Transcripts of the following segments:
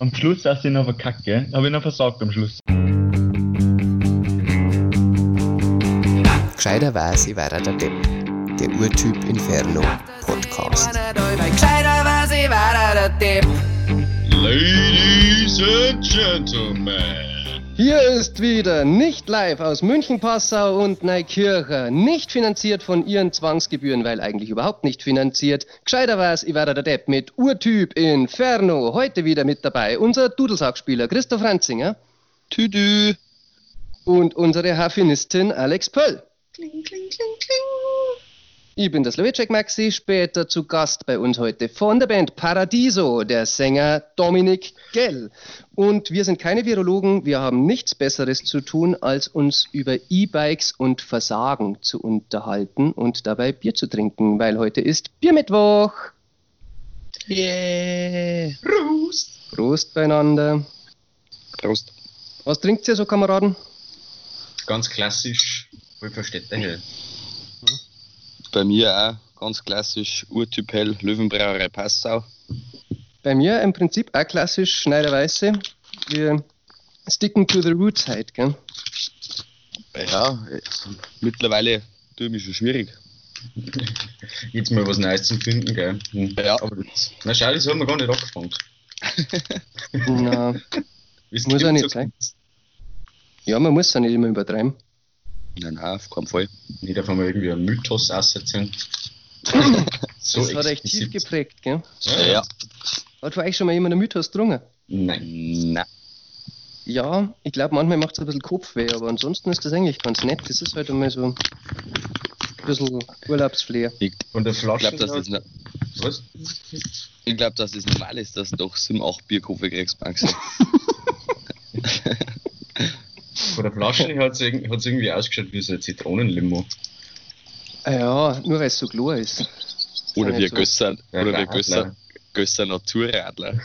Am Schluss hast du ihn aber kacke. Habe ich noch versagt am Schluss. Gescheiterweise war er der Depp. Der Urtyp Inferno Podcast. Gescheiterweise war er der Depp. Ladies and Gentlemen. Hier ist wieder nicht live aus München, Passau und Neukirche. Nicht finanziert von ihren Zwangsgebühren, weil eigentlich überhaupt nicht finanziert. Gescheiter war's, ich war der Depp mit Urtyp Inferno. Heute wieder mit dabei unser Dudelsackspieler Christoph Ranzinger. Tüdü. Und unsere Harfenistin Alex Pöll. Kling, kling, kling, kling. Ich bin der Slowacek Maxi, später zu Gast bei uns heute von der Band Paradiso, der Sänger Dominik Gell. Und wir sind keine Virologen, wir haben nichts Besseres zu tun, als uns über E-Bikes und Versagen zu unterhalten und dabei Bier zu trinken, weil heute ist Biermittwoch. Yeah. Prost. Prost beieinander. Prost. Was trinkt ihr so, Kameraden? Ganz klassisch, Wolferstädter Hell. Bei mir auch ganz klassisch Urtyp Hell, Löwenbrauerei Passau. Bei mir im Prinzip auch klassisch Schneiderweiße. Wir sticken to the roots halt, gell? Ja, mittlerweile tue ich mich schon schwierig. Jetzt mal was Neues zum Finden, gell? Hm. Ja. Aber das, na schau, das haben wir gar nicht angefangen. Na, Wie's Muss ja gibt, nicht so sein. ja, man muss ja nicht immer übertreiben. Nein, nein, auf keinen Fall. Nicht auf einmal irgendwie einen Mythos aussetzen. so das hat echt tief geprägt, gell? Ja, Ja. Hat für euch schon mal jemand einen Mythos drungen? Nein. Nein. Ja, ich glaube, manchmal macht es ein bisschen Kopfweh, aber ansonsten ist das eigentlich ganz nett. Das ist halt einmal so ein bisschen Urlaubsflair. Ich, Von der ich Flasche. glaube, dass, das was? ich glaub, dass das normal ist, dass du doch 7, 8 Bierkoffer kriegst, Maxi. Von der Flasche hat es irgendwie ausgeschaut wie so ein Zitronenlimo. Ja, nur weil es so klar ist. Oder wie ein so. Gösser, Ja, oder wie ein Radler. Gösser, Gösser Naturradler.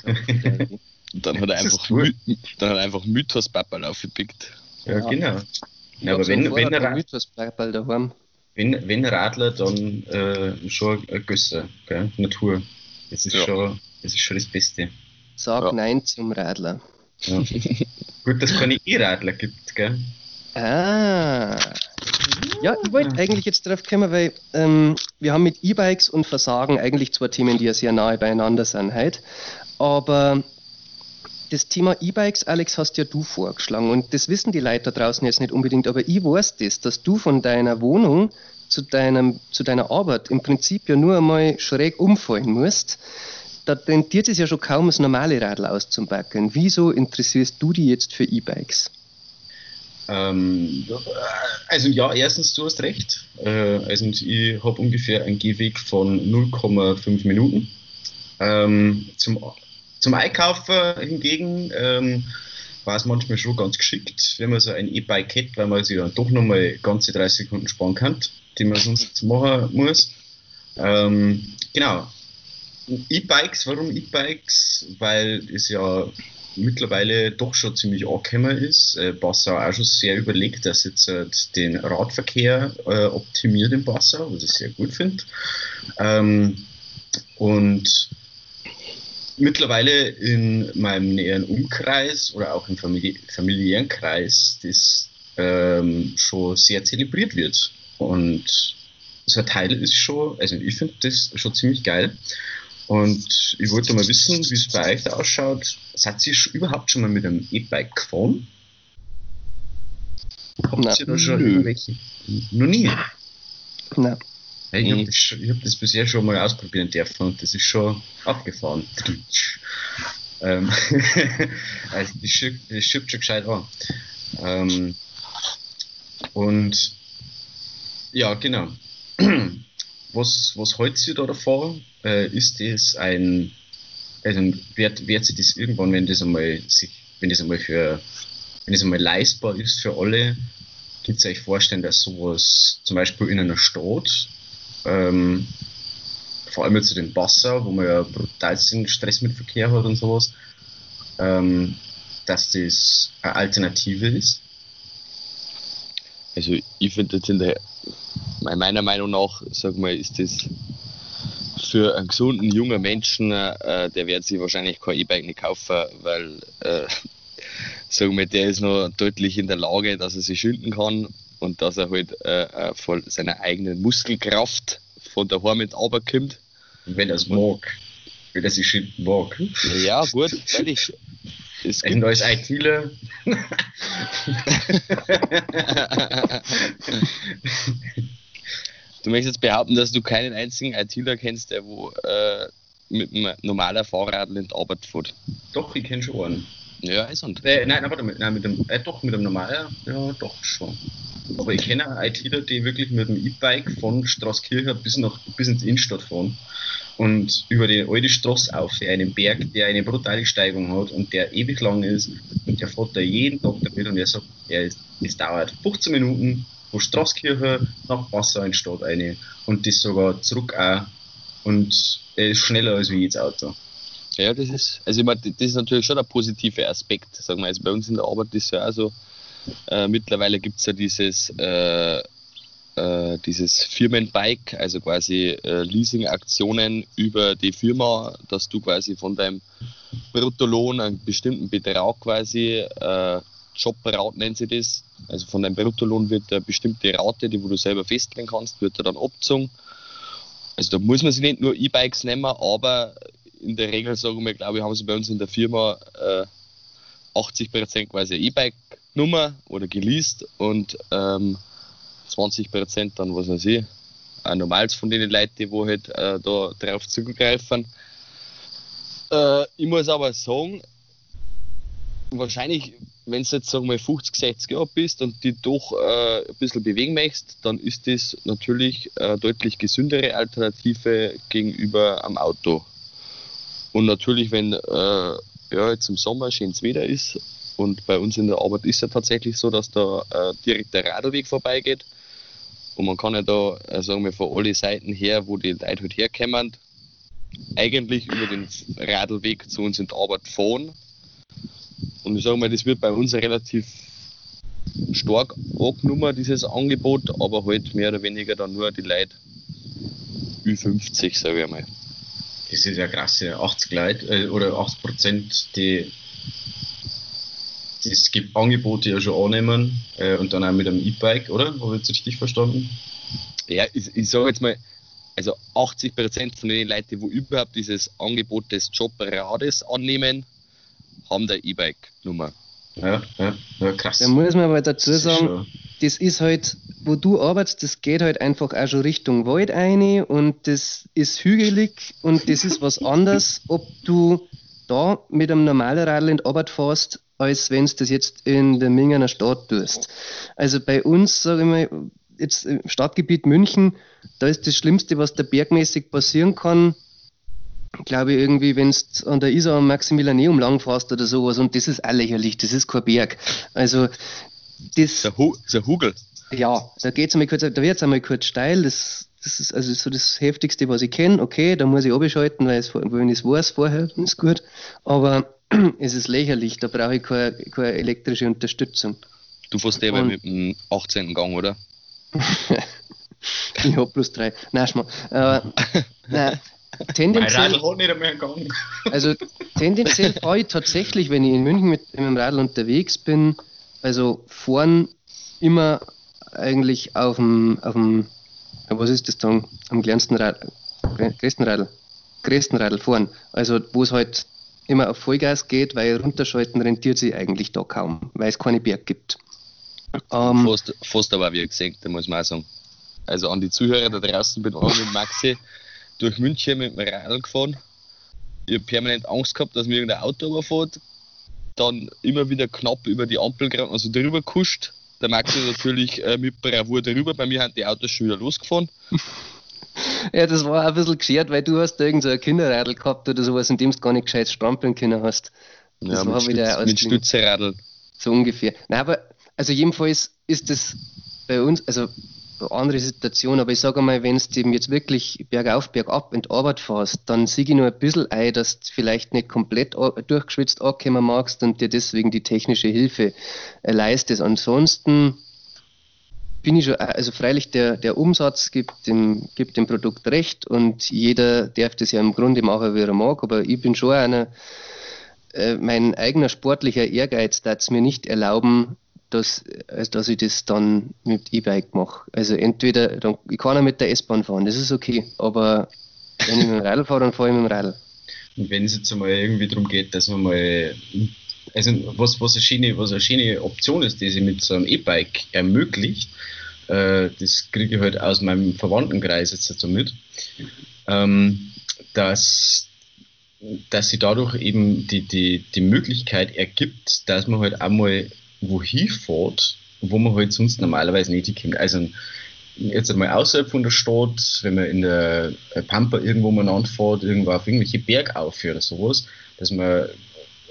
Und dann hat er einfach, cool. Dann hat er einfach Mythos Papperl aufgepickt. Ja, Ja. genau. Ja, aber wenn, wenn, an Mythos daheim. wenn, wenn Radler, dann äh, schon ein Gösser, gell? Natur. Das ist, Ja. schon, das ist schon das Beste. Sag Ja. Nein zum Radler. Ja. Gut, dass es keine E-Radler gibt, gell? Ah. Ja, ich wollte eigentlich jetzt drauf kommen, weil ähm, wir haben mit E-Bikes und Versagen eigentlich zwei Themen, die ja sehr nahe beieinander sind heute. Aber das Thema E-Bikes, Alex, hast ja du vorgeschlagen und das wissen die Leute da draußen jetzt nicht unbedingt, aber ich weiß das, dass du von deiner Wohnung zu, deinem, zu deiner Arbeit im Prinzip ja nur einmal schräg umfallen musst. Da rentiert es ja schon kaum, das normale Radl auszubacken. Wieso interessierst du dich jetzt für E-Bikes? Ähm, also ja, erstens, du hast recht. Äh, also ich habe ungefähr einen Gehweg von 0,5 Minuten. Ähm, zum, zum Einkaufen hingegen ähm, war es manchmal schon ganz geschickt, wenn man so ein E-Bike hat, weil man sich dann doch nochmal ganze 30 Sekunden sparen kann, die man sonst machen muss. Ähm, genau. E-Bikes, warum E-Bikes? Weil es ja mittlerweile doch schon ziemlich angekommen ist. Äh, Passau auch schon sehr überlegt, dass jetzt äh, den Radverkehr äh, optimiert in Passau, was ich sehr gut finde. Ähm, und mittlerweile in meinem näheren Umkreis oder auch im Famili familiären Kreis das ähm, schon sehr zelebriert wird. Und so ein Teil ist schon, also ich finde das schon ziemlich geil. Und ich wollte mal wissen, wie es bei euch da ausschaut. Seid ihr überhaupt schon mal mit einem E-Bike gefahren? Habt Nein. ihr da schon irgendwelche? Noch nie. Ja, ich habe das, hab das bisher schon mal ausprobieren dürfen und das ist schon abgefahren. ähm, also das schiebt, das schiebt schon gescheit an. Ähm, und ja, genau. Was, was haltet ihr da davon? Äh, ist das ein, also wird, wird sich das irgendwann, wenn das einmal sich, wenn das einmal für, wenn das einmal leistbar ist für alle, könnt ihr euch vorstellen, dass sowas zum Beispiel in einer Stadt ähm, vor allem zu den Passau, wo man ja brutalsten Stress mit Verkehr hat und sowas, ähm, dass das eine Alternative ist. Also ich finde jetzt in der, meiner Meinung nach, sag mal, ist das für einen gesunden jungen Menschen, äh, der wird sich wahrscheinlich kein E-Bike nicht kaufen, weil äh, sagen wir, der ist noch deutlich in der Lage, dass er sich schinden kann und dass er halt äh, äh von seiner eigenen Muskelkraft von daheim mit runterkommt. Wenn er es mag. Wenn er sich schinden mag. Ja, gut, weil ich. Es gibt ein neues ITler. du möchtest jetzt behaupten, dass du keinen einzigen ITler kennst, der wo äh, mit einem normalen Fahrrad in die Arbeit fährt. Doch, ich kenne schon einen. Ja, ist und. Äh, nein, warte, mit, nein, mit dem, äh, doch, mit dem normalen, ja, doch schon. Aber ich kenne ITler, die wirklich mit dem E-Bike von Straßkirche bis, nach, bis ins Innenstadt fahren und über die alte Straße auf, einen Berg, der eine brutale Steigung hat und der ewig lang ist und der fährt da jeden Tag damit und er sagt, er ist, es dauert 15 Minuten von Straßkirche nach Passau in Stadt eine und das sogar zurück auch und er ist schneller als wie jetzt Auto. Ja, das ist, also ich meine, das ist natürlich schon ein positiver Aspekt, sagen wir. Also bei uns in der Arbeit ist ja auch so, äh, mittlerweile gibt es ja dieses äh, äh, dieses Firmenbike, also quasi äh, Leasing-Aktionen über die Firma, dass du quasi von deinem Bruttolohn einen bestimmten Betrag quasi, äh, Jobraut nennt sie das, also von deinem Bruttolohn wird eine bestimmte Rate, die wo du selber festlegen kannst, wird dann abgezogen. Also da muss man sich nicht nur E-Bikes nehmen, aber in der Regel sagen wir, glaube ich, haben sie bei uns in der Firma äh, 80% quasi E-Bike-Nummer oder geleast und ähm, 20 Prozent dann, was weiß ich, auch normals von den Leuten, die wo halt äh, da drauf zugreifen. Äh, ich muss aber sagen, wahrscheinlich, wenn du jetzt sagen wir 50, 60 Jahre bist und die doch äh, ein bisschen bewegen möchtest, dann ist das natürlich eine deutlich gesündere Alternative gegenüber am Auto. Und natürlich, wenn äh, ja, jetzt im Sommer schönes Wetter ist und bei uns in der Arbeit ist ja tatsächlich so, dass da äh, direkt der Radweg vorbeigeht, und man kann ja da, äh, sagen wir, von allen Seiten her, wo die Leute halt herkommen, eigentlich über den Radlweg zu uns in die Arbeit fahren. Und ich sage mal, das wird bei uns relativ stark angenommen, dieses Angebot, aber halt mehr oder weniger dann nur die Leute Ü50, sage ich mal. Das ist ja krass, 80 Leute äh, oder 80 Prozent, die es gibt Angebote ja schon annehmen äh, und dann auch mit einem E-Bike, oder? Habe ich jetzt richtig verstanden? Ja, ich, ich sage jetzt mal, also 80 Prozent von den Leuten, die überhaupt dieses Angebot des Jobrades annehmen, haben der E-Bike-Nummer. Ja, ja, ja, krass. Da muss man aber dazu sagen, das ist halt, wo du arbeitest, das geht halt einfach auch schon Richtung Wald ein und das ist hügelig und das ist was anderes, ob du da mit einem normalen Radl in die Arbeit fährst als wenn du das jetzt in der Mingener Stadt tust. Also bei uns, sage ich mal, jetzt im Stadtgebiet München, da ist das Schlimmste, was da bergmäßig passieren kann, glaube ich, irgendwie, wenn du an der Isar am Maximilianeum langfährst oder sowas, und das ist auch lächerlich, das ist kein Berg. Also, das. Der, Hu der Hugel. Ja, da geht's einmal kurz, da wird es einmal kurz steil, das, das ist also so das Heftigste, was ich kenne. Okay, da muss ich abschalten, weil es, wenn ich es weiß vorher, ist gut. Aber es ist lächerlich, da brauche ich keine, keine elektrische Unterstützung. Du fährst eben mit dem 18. Gang, oder? ich habe plus drei. Nein, schmal. Äh, nein, tendenziell, mein nicht mehr Gang. also tendenziell fahre ich tatsächlich, wenn ich in München mit, mit dem Radl unterwegs bin, also vorn immer eigentlich auf dem, auf dem was ist das dann, am kleinsten Radl, größten Radl, größten Radl vorn, also wo es halt immer auf Vollgas geht, weil runterschalten rentiert sich eigentlich da kaum, weil es keine Berg gibt. Ähm, fast, fast aber wie gesagt, da muss man auch sagen. Also an die Zuhörer da draußen bin ich mit Maxi durch München mit dem Radl gefahren. Ich habe permanent Angst gehabt, dass mir irgendein Auto überfährt. Dann immer wieder knapp über die Ampel also drüber kuscht. Der Maxi natürlich äh, mit Bravour drüber. Bei mir haben die Autos schon wieder losgefahren. Ja, das war ein bisschen geschert, weil du hast da irgend so ein Kinderradl gehabt oder sowas, in dem du gar nicht gescheit strampeln können hast. Das ja, war mit wieder Stütz, mit Stützeradl. So ungefähr. Nein, aber also jedenfalls ist das bei uns, also andere Situation, aber ich sage mal, wenn du jetzt wirklich bergauf, bergab in die Arbeit fährst, dann sehe ich nur ein bisschen ein, dass du vielleicht nicht komplett durchgeschwitzt ankommen magst und dir deswegen die technische Hilfe äh, leistest. Ansonsten bin ich schon, also freilich der, der Umsatz gibt dem, gibt dem Produkt recht und jeder darf das ja im Grunde machen, wie er mag, aber ich bin schon einer, äh, mein eigener sportlicher Ehrgeiz darf es mir nicht erlauben, dass, dass ich das dann mit E-Bike mache. Also entweder, dann, ich kann auch mit der S-Bahn fahren, das ist okay, aber wenn ich mit dem Radl fahre, dann fahre ich mit dem Radl. Und wenn es jetzt einmal irgendwie darum geht, dass man mal, also was, was, eine, schöne, was eine schöne Option ist, die sich mit so einem E-Bike ermöglicht, äh, das kriege ich halt aus meinem Verwandtenkreis jetzt dazu mit, ähm, dass, dass sie dadurch eben die, die, die Möglichkeit ergibt, dass man halt einmal wohin fährt, wo man halt sonst normalerweise nicht hinkommt. Also jetzt einmal außerhalb von der Stadt, wenn man in der Pampa irgendwo mal anfährt, irgendwo auf irgendwelche Bergaufe oder sowas, dass man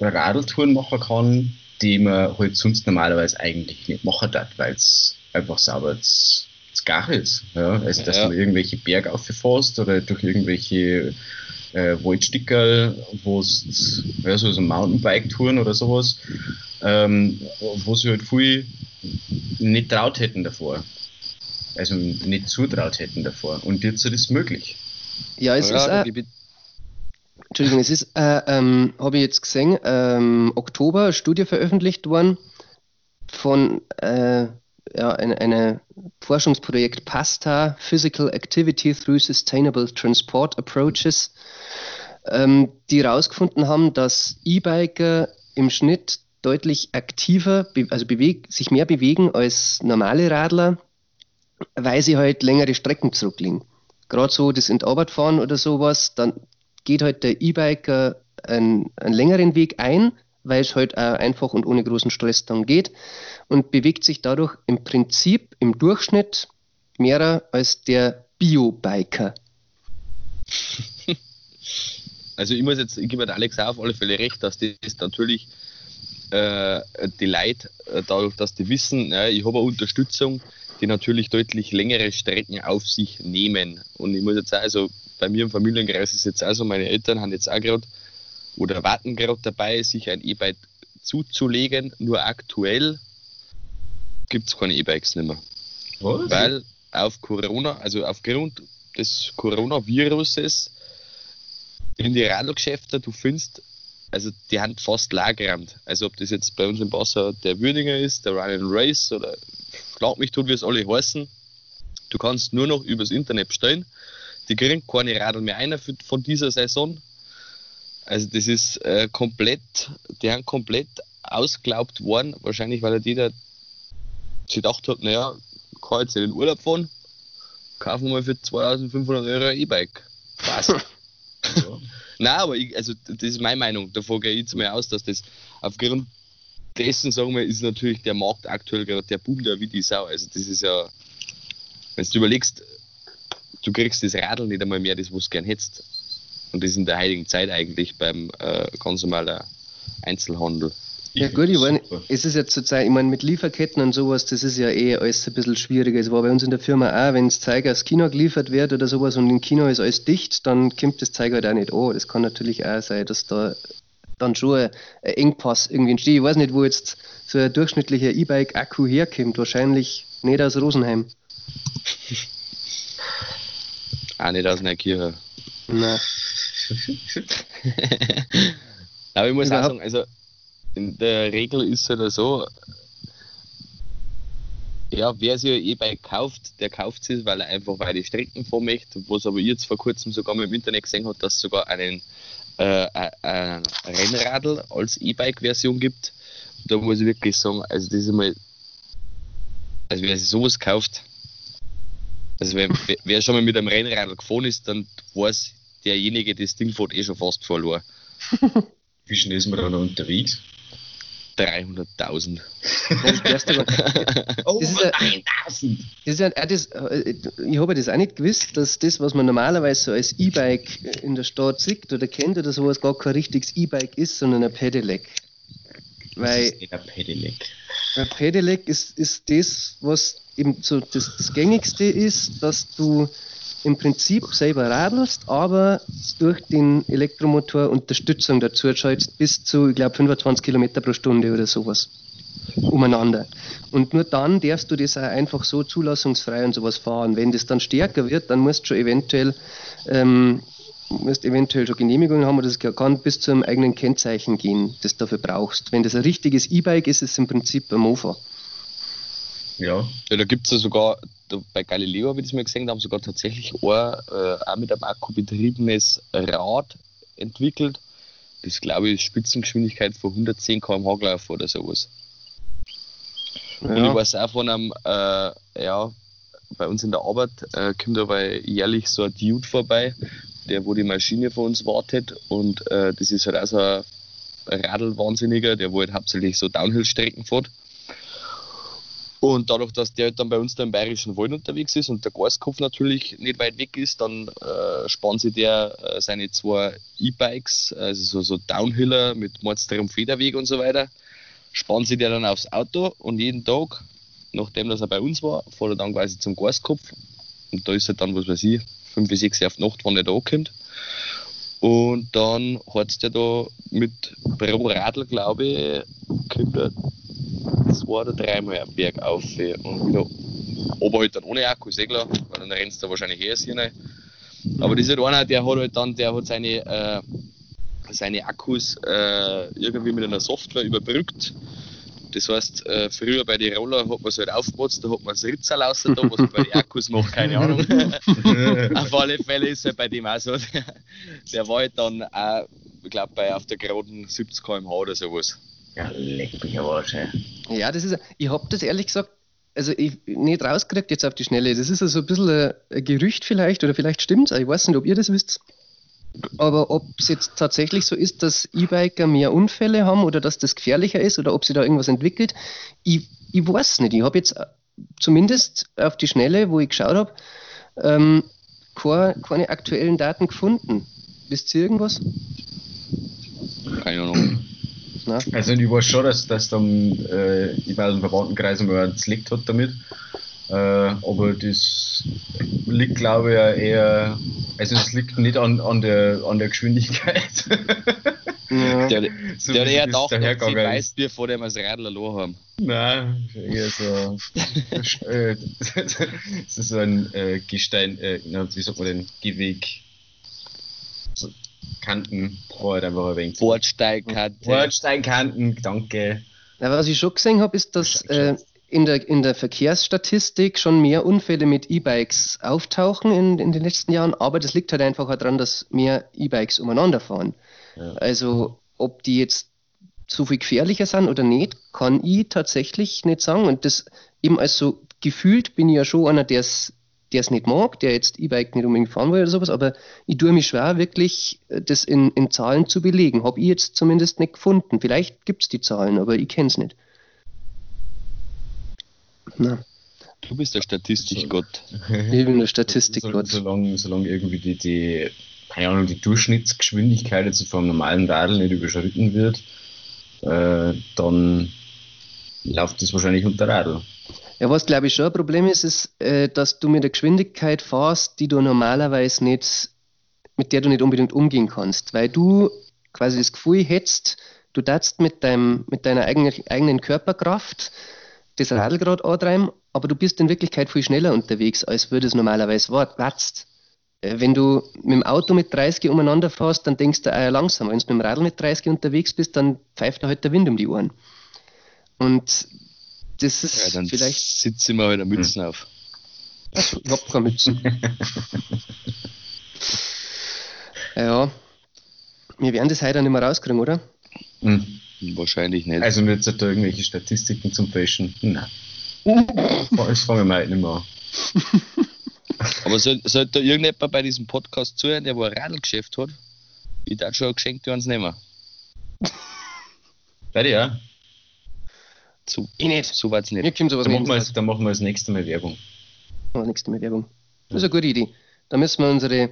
Radeltouren machen kann, die man halt sonst normalerweise eigentlich nicht machen darf, weil es einfach sauber zu, gar ist. Ja? Also, dass Ja. du irgendwelche Bergaufe fährst oder durch irgendwelche äh, Waldstückerl, wo es, ja, so, so Mountainbike-Touren oder sowas, ähm, wo sie halt viel nicht traut hätten davor. Also nicht zutraut hätten davor. Und jetzt ist es möglich. Ja, es Ja, ist ich- Entschuldigung, es ist, äh, ähm, habe ich jetzt gesehen, ähm, Oktober eine Studie veröffentlicht worden von äh, ja, eine, eine Forschungsprojekt PASTA, Physical Activity through Sustainable Transport Approaches, ähm, die herausgefunden haben, dass E-Biker im Schnitt deutlich aktiver, also beweg sich mehr bewegen als normale Radler, weil sie halt längere Strecken zurücklegen. Gerade so das in die Arbeit fahren oder sowas, dann geht halt der E-Biker einen, einen längeren Weg ein, weil es halt auch einfach und ohne großen Stress dann geht und bewegt sich dadurch im Prinzip im Durchschnitt mehrer als der Bio-Biker. Also ich muss jetzt, ich gebe Alex auf alle Fälle recht, dass das natürlich äh, die Leute, äh, dadurch, dass die wissen, ja, ich habe eine Unterstützung, die natürlich deutlich längere Strecken auf sich nehmen. Und ich muss jetzt auch, also bei mir im Familienkreis ist jetzt auch so, meine Eltern haben jetzt auch gerade oder warten gerade dabei, sich ein E-Bike zuzulegen. Nur aktuell gibt es keine E-Bikes mehr. Was? Weil auf Corona, also aufgrund des Coronaviruses in die Radlgeschäfte, du findest, also die haben fast lagernd. Also ob das jetzt bei uns im Wasser der Würdinger ist, der Run Race oder schlag mich tut, wie es alle heißen. Du kannst nur noch übers Internet bestellen. Die kriegen keine Radl mehr ein für- von dieser Saison. Also das ist äh, komplett, die haben komplett ausgelaugt worden, wahrscheinlich weil jeder sich gedacht hat, naja, kann jetzt in den Urlaub fahren, kaufen wir mal für 2500 Euro ein E-Bike. Passt. Nein, aber ich, also das ist meine Meinung. Davon gehe ich jetzt mal aus, dass das aufgrund dessen, sagen wir, ist natürlich der Markt aktuell gerade der Boom da wie die Sau. Also das ist ja, wenn du überlegst, du kriegst das Radl nicht einmal mehr, das was du gern hättest. Und das in der heutigen Zeit eigentlich beim äh, ganz normalen Einzelhandel. Ja gut, ich meine, es ist ja zurzeit, ich meine, mit Lieferketten und sowas, das ist ja eh alles ein bisschen schwieriger. Es war bei uns in der Firma auch, wenn das Zeug aus China geliefert wird oder sowas und in China ist alles dicht, dann kommt das Zeug halt auch nicht an. Das kann natürlich auch sein, dass da dann schon ein, Engpass irgendwie entsteht. Ich weiß nicht, wo jetzt so ein durchschnittlicher E-Bike-Akku herkommt. Wahrscheinlich nicht aus Rosenheim. Auch nicht aus einer Kirche. Nein. Aber ich muss auch Überhaupt- sagen, also in der Regel ist es ja so, ja, wer sich ein E-Bike kauft, der kauft es, weil er einfach weite Strecken fahren möchte. Was aber jetzt vor kurzem sogar mal im Internet gesehen habe, dass es sogar einen äh, ein- Rennradl als E-Bike-Version gibt. Da muss ich wirklich sagen, also das ist mal, also wer sich sowas kauft, also wer, wer- wer schon mal mit einem Rennradl gefahren ist, dann weiß derjenige, das Ding fährt eh schon fast verloren. Wie schnell ist man da noch unterwegs? 300.000. Das Oh, Das ist ja- 1000! Das ist auch das, äh, ich habe das auch nicht gewusst, dass das, was man normalerweise so als E-Bike in der Stadt sieht oder kennt oder sowas, gar kein richtiges E-Bike ist, sondern ein Pedelec. Das Weil ist nicht ein Pedelec. ein Pedelec ist, ist das, was eben so das, das gängigste ist, dass du im Prinzip selber radelst, aber durch den Elektromotor Unterstützung dazu schaltest bis zu, ich glaube, 25 Kilometer pro Stunde oder sowas. umeinander. Und nur dann darfst du das auch einfach so zulassungsfrei und sowas fahren. Wenn das dann stärker wird, dann musst du schon eventuell, ähm, musst eventuell schon Genehmigungen haben oder das kann bis zu einem eigenen Kennzeichen gehen, das du dafür brauchst. Wenn das ein richtiges E-Bike ist, ist es im Prinzip ein Mofa. Ja. Ja, da gibt es ja sogar, bei Galileo habe ich das mal gesehen, da haben sogar tatsächlich ein, äh, auch mit einem Akku betriebenes Rad entwickelt. Das glaube ich ist Spitzengeschwindigkeit von 110 km/h gelaufen oder sowas. Und ich weiß auch von einem, äh, ja, bei uns in der Arbeit äh, kommt aber jährlich so ein Dude vorbei, der wo die Maschine für uns wartet und äh, das ist halt auch so ein Radl-Wahnsinniger, der wo halt hauptsächlich so Downhill-Strecken fährt. Und dadurch, dass der halt dann bei uns da im Bayerischen Wald unterwegs ist und der Gaskopf natürlich nicht weit weg ist, dann äh, spannt sich der äh, seine zwei E-Bikes, also so, so Downhiller mit monsterem Federweg und so weiter, spannt sich der dann aufs Auto und jeden Tag, nachdem dass er bei uns war, fährt er dann quasi zum Gaskopf und da ist er dann, was weiß ich, 5 bis 6 Uhr auf Nacht, wann er da kommt. Und dann hat der da mit pro Radl, glaube ich, kommt er zwei oder dreimal einen Berg auf und wieder aber halt dann ohne Akku, ist eh klar, weil dann rennst du wahrscheinlich eher hier rein. Aber das ist halt einer, der hat halt dann, der hat seine, äh, seine Akkus äh, irgendwie mit einer Software überbrückt. Das heißt, äh, früher bei den Roller hat man es halt aufgeputzt, da hat man das Ritzel raus, da, was man bei den Akkus macht, keine Ahnung. auf alle Fälle ist halt bei dem auch so. Der, der war halt dann auch, ich glaube, auf der geraden 70 km/h oder sowas. Ja, leck mich aber schön. Ja, das ist, ich habe das ehrlich gesagt, also ich nicht rausgekriegt jetzt auf die Schnelle. Das ist also ein bisschen ein, ein Gerücht vielleicht oder vielleicht stimmt Ich weiß nicht, ob ihr das wisst. Aber ob es jetzt tatsächlich so ist, dass E-Biker mehr Unfälle haben oder dass das gefährlicher ist oder ob sich da irgendwas entwickelt, ich, ich weiß nicht. Ich habe jetzt äh, zumindest auf die Schnelle, wo ich geschaut habe, ähm, keine, keine aktuellen Daten gefunden. Wisst ihr irgendwas? Keine Ahnung. Na? Also ich weiß schon, dass, dass dann äh, ich weiß, im Verwandtenkreis einmal einen Slick hat damit. Äh, aber das liegt glaube ich ja eher, also es liegt nicht an, an, der, an der Geschwindigkeit. Ja. Der, So der wie hat eher das gedacht, dass sie weiß, bevor der mal das Radl allein haben. Nein, eher so. äh, das ist so ein äh, Gestein, äh, wie sagt man denn, Gehweg. So Kanten, wo halt einfach ein wenig. Bordsteigkante. Bordsteinkanten, danke. Ja, was ich schon gesehen habe, ist, dass äh, in, der, in der Verkehrsstatistik schon mehr Unfälle mit E-Bikes auftauchen in, in den letzten Jahren, aber das liegt halt einfach daran, dass mehr E-Bikes umeinander fahren. Ja. Also, ob die jetzt so viel gefährlicher sind oder nicht, kann ich tatsächlich nicht sagen. Und das eben also gefühlt bin ich ja schon einer, der es der es nicht mag, der jetzt E-Bike nicht unbedingt fahren will oder sowas, aber ich tue mich schwer, wirklich äh, das in, in Zahlen zu belegen. Habe ich jetzt zumindest nicht gefunden. Vielleicht gibt es die Zahlen, aber ich kenne es nicht. Na, Du bist der Statistikgott. ich bin der Statistik so, solange irgendwie die, die, keine Ahnung, die Durchschnittsgeschwindigkeit jetzt vom normalen Radl nicht überschritten wird, äh, dann läuft das wahrscheinlich unter Radl. Ja, was glaube ich schon ein Problem ist, ist, äh, dass du mit der Geschwindigkeit fährst, die du normalerweise nicht, mit der du nicht unbedingt umgehen kannst, weil du quasi das Gefühl hättest, du darfst mit, deinem, mit deiner eigenen, Körperkraft das Radl gerade antreiben, aber du bist in Wirklichkeit viel schneller unterwegs, als würde es normalerweise war- warst. Äh, Wenn du mit dem Auto mit 30 umeinander fährst, dann denkst du, ja, langsam. Wenn du mit dem Radl mit 30 unterwegs bist, dann pfeift da halt der Wind um die Ohren. Und das ist Ja, dann vielleicht sitzen wir halt eine Mützen auf. ich hab keine Mützen. ja. Wir werden das heute nicht mehr rauskriegen, oder? Hm. Wahrscheinlich nicht. Also jetzt da irgendwelche Statistiken zum Fashion. Nein. Das fangen wir heute nicht mehr an. Aber soll, sollte da irgendjemand bei diesem Podcast zuhören, der wo ein Radlgeschäft hat? Ich darf schon ein Geschenk eins nehmen. Beide ja. So, Ich nicht. so weit Mir nicht. kommt sowas Dann machen, das- dann machen wir das nächste Mal Werbung. Haus. Nächste Mal Werbung. Das ist eine gute Idee. Da müssen wir unsere,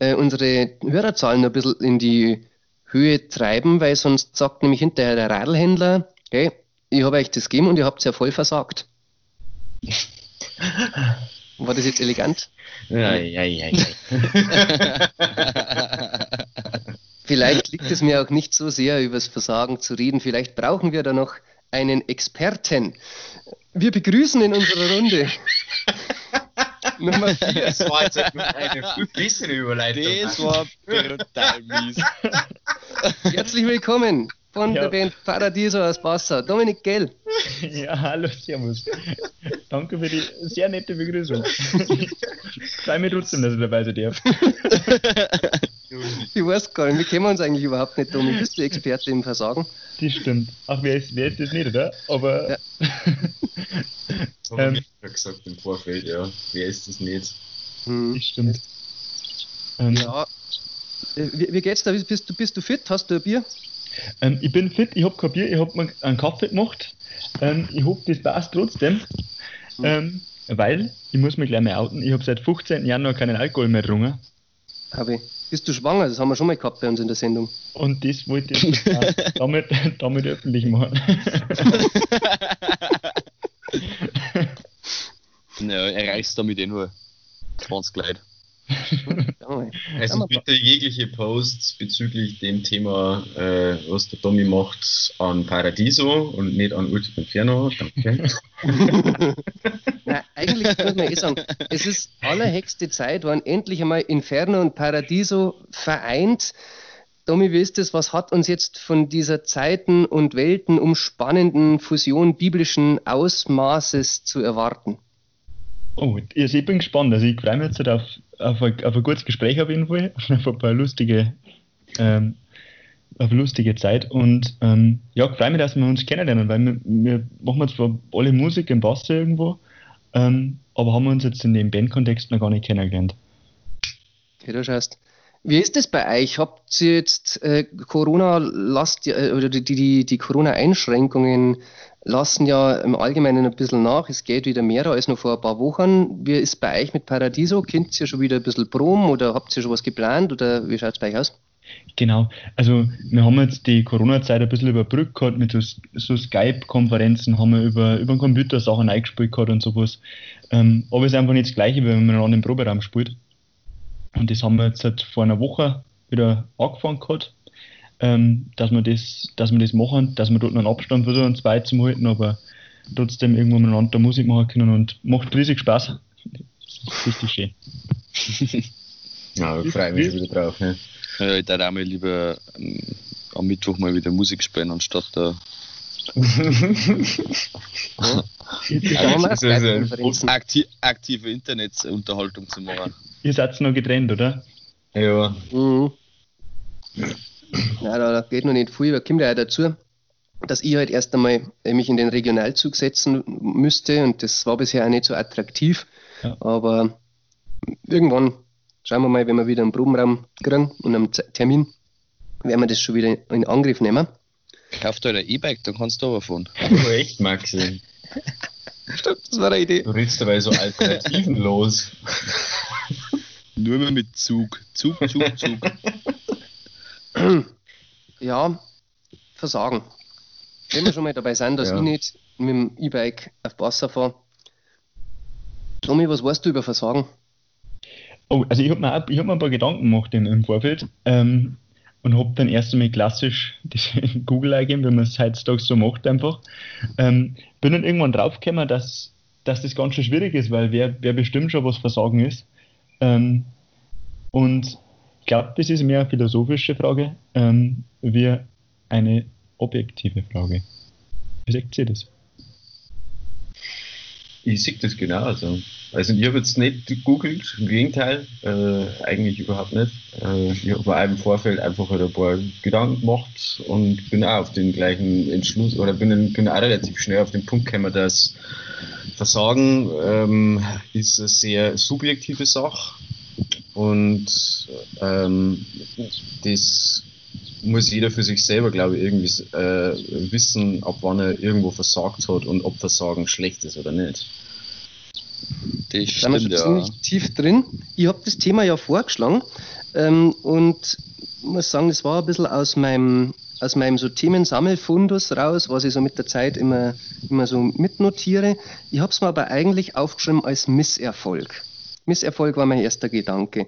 äh, unsere Hörerzahlen ein bisschen in die Höhe treiben, weil sonst sagt nämlich hinterher der Radlhändler, hey, ich habe euch das gegeben und ihr habt es ja voll versagt. War das jetzt elegant? Ja, ja, ja, ja. Vielleicht liegt es mir auch nicht so sehr, über das Versagen zu reden. Vielleicht brauchen wir da noch einen Experten. Wir begrüßen in unserer Runde Nummer 4. Das war jetzt eine viel bessere Überleitung. Das war brutal mies. Herzlich willkommen von Ja. der Band Paradiso aus Passau. Dominik Gell. Ja, hallo, servus. Danke für die sehr nette Begrüßung. Freue mich trotzdem, dass ich dabei sein darf. Ich weiß gar nicht, wir kennen uns eigentlich überhaupt nicht, Dominik. Bist du Experte im Versagen? Das stimmt. Ach, wer ist, wer ist das nicht, oder? Aber Ja. Haben Ähm. wir ja gesagt im Vorfeld, ja. Wer ist das nicht? Hm. das stimmt. Ähm, Ja. Wie, wie geht's da? Bist du, bist du fit? Hast du ein Bier? Ähm, ich bin fit, ich hab kein Bier, ich hab mir einen Kaffee gemacht. Ähm, ich hoffe, das passt trotzdem. Ähm, weil, ich muss mich gleich mal outen, ich habe seit 15. Januar keinen Alkohol mehr getrunken. Habe ich. Bist du schwanger? Das haben wir schon mal gehabt bei uns in der Sendung. Und das wollte ich damit, damit öffentlich machen. Naja, erreichst damit eh nur 20 Leute. Also bitte jegliche Posts bezüglich dem Thema, äh, was der Tommy macht, an Paradiso und nicht an Ultimate Inferno. Danke. Nein, eigentlich muss man eh sagen, es ist allerhexte Zeit, wann endlich einmal Inferno und Paradiso vereint. Domi, wie ist das? Was hat uns jetzt von dieser Zeiten und Welten umspannenden Fusion biblischen Ausmaßes zu erwarten? Oh, ich bin gespannt. Also ich freue mich jetzt auf, auf, ein, auf ein gutes Gespräch auf jeden Fall, auf ein paar lustige, ähm, auf eine lustige Zeit. Und ähm, ja, ich freue mich, dass wir uns kennenlernen, weil wir, wir machen zwar alle Musik im Bass irgendwo, ähm, aber haben uns jetzt in dem Bandkontext noch gar nicht kennengelernt. Okay, du schaust. Wie ist es bei euch? Habt ihr jetzt äh, Corona lasst äh, oder die, die, die Corona-Einschränkungen lassen ja im Allgemeinen ein bisschen nach. Es geht wieder mehr als noch vor ein paar Wochen. Wie ist bei euch mit Paradiso? Kennt ihr schon wieder ein bisschen Prom oder habt ihr schon was geplant oder wie schaut es bei euch aus? Genau, also wir haben jetzt die Corona-Zeit ein bisschen überbrückt gehabt mit so, so Skype-Konferenzen, haben wir über, über den Computer Sachen eingespielt gehabt und sowas. Ähm, aber es ist einfach nicht das Gleiche, wenn man miteinander im Proberaum spielt. Und das haben wir jetzt seit vor einer Woche wieder angefangen gehabt, ähm, dass, wir das, dass wir das machen, dass wir dort noch einen Abstand versuchen, zwei zu halten, aber trotzdem irgendwo miteinander Musik machen können und macht riesig Spaß. Richtig schön. Ja, ich freue mich schon wieder drauf. Ne? Ja, ich darf auch mal lieber ähm, am Mittwoch mal wieder Musik spielen, anstatt da Da haben wir auch Also, also, Skype-Konferenzen. akti aktive Internetunterhaltung zu machen. Ihr seid noch getrennt, oder? Ja, Mhm. Ja, da, da geht noch nicht viel. Da kommt ja auch dazu, dass ich halt erst einmal äh, mich in den Regionalzug setzen müsste und das war bisher auch nicht so attraktiv. Ja. Aber irgendwann schauen wir mal, wenn wir wieder einen Probenraum kriegen und einen Termin, werden wir das schon wieder in Angriff nehmen. Kauft euch ein E-Bike, dann kannst du aber fahren. aber echt, Maxi. Stimmt, das war eine Idee. Du redest dabei so alternativenlos. Nur mehr mit Zug. Zug, Zug, Zug. Ja, Versagen. Wenn wir schon mal dabei sind, dass Ja. ich nicht mit dem E-Bike auf Wasser fahre. Tommy, was weißt du über Versagen? Oh, also ich habe mir, ich hab mir ein paar Gedanken gemacht im, im Vorfeld ähm, und habe dann erst einmal klassisch das Google eingegeben, wie man es heutzutage so macht einfach. Ähm, bin dann irgendwann draufgekommen, dass, dass das ganz schön schwierig ist, weil wer, wer bestimmt schon, was Versagen ist. Ähm, und ich glaube, das ist mehr eine philosophische Frage ähm, wie eine objektive Frage. Wie sagt ihr das? Ich sehe das genauso. Also ich habe jetzt nicht gegoogelt, im Gegenteil, äh, eigentlich überhaupt nicht. Äh, ich habe mir im Vorfeld einfach halt ein paar Gedanken gemacht und bin auch auf den gleichen Entschluss oder bin, bin auch relativ schnell auf den Punkt gekommen, dass Versagen ähm, ist eine sehr subjektive Sache und ähm, das muss jeder für sich selber, glaube ich, irgendwie äh, wissen, ab wann er irgendwo versagt hat und ob Versagen schlecht ist oder nicht. Das Da sind wir schon ja. ziemlich tief drin. Ich habe das Thema ja vorgeschlagen ähm, und muss sagen, das war ein bisschen aus meinem, aus meinem so Themensammelfundus raus, was ich so mit der Zeit immer, immer so mitnotiere. Ich habe es mir aber eigentlich aufgeschrieben als Misserfolg. Misserfolg war mein erster Gedanke.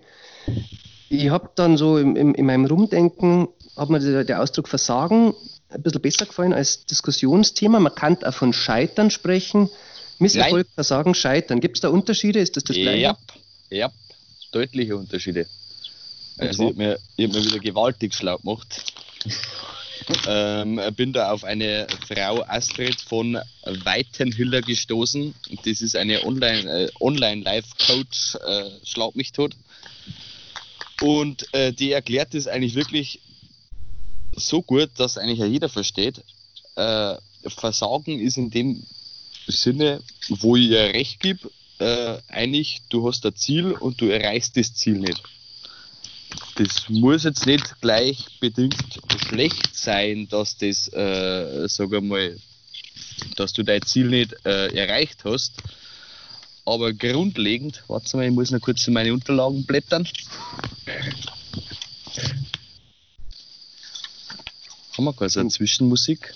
Ich habe dann so im, im, in meinem Rumdenken, hat mir der, der Ausdruck Versagen ein bisschen besser gefallen als Diskussionsthema. Man kann auch von Scheitern sprechen. Misserfolg, Versagen, Scheitern. Gibt es da Unterschiede? Ist das das Gleiche? Ja, ja, deutliche Unterschiede. Also ich habe mir, ich hab mir wieder gewaltig schlau gemacht. ähm, bin da auf eine Frau Astrid von Weitenhüller gestoßen. Das ist eine Online, äh, Online-Life-Coach, äh, schlag mich tot. Und äh, die erklärt das eigentlich wirklich so gut, dass eigentlich ja jeder versteht. Äh, Versagen ist in dem Sinne, wo ich ihr recht gebe, äh, eigentlich, du hast ein Ziel und du erreichst das Ziel nicht. Das muss jetzt nicht gleich bedingt schlecht sein, dass das, äh, sag mal, dass du dein Ziel nicht äh, erreicht hast. Aber grundlegend, warte mal, ich muss noch kurz in meine Unterlagen blättern. Haben wir quasi eine Zwischenmusik?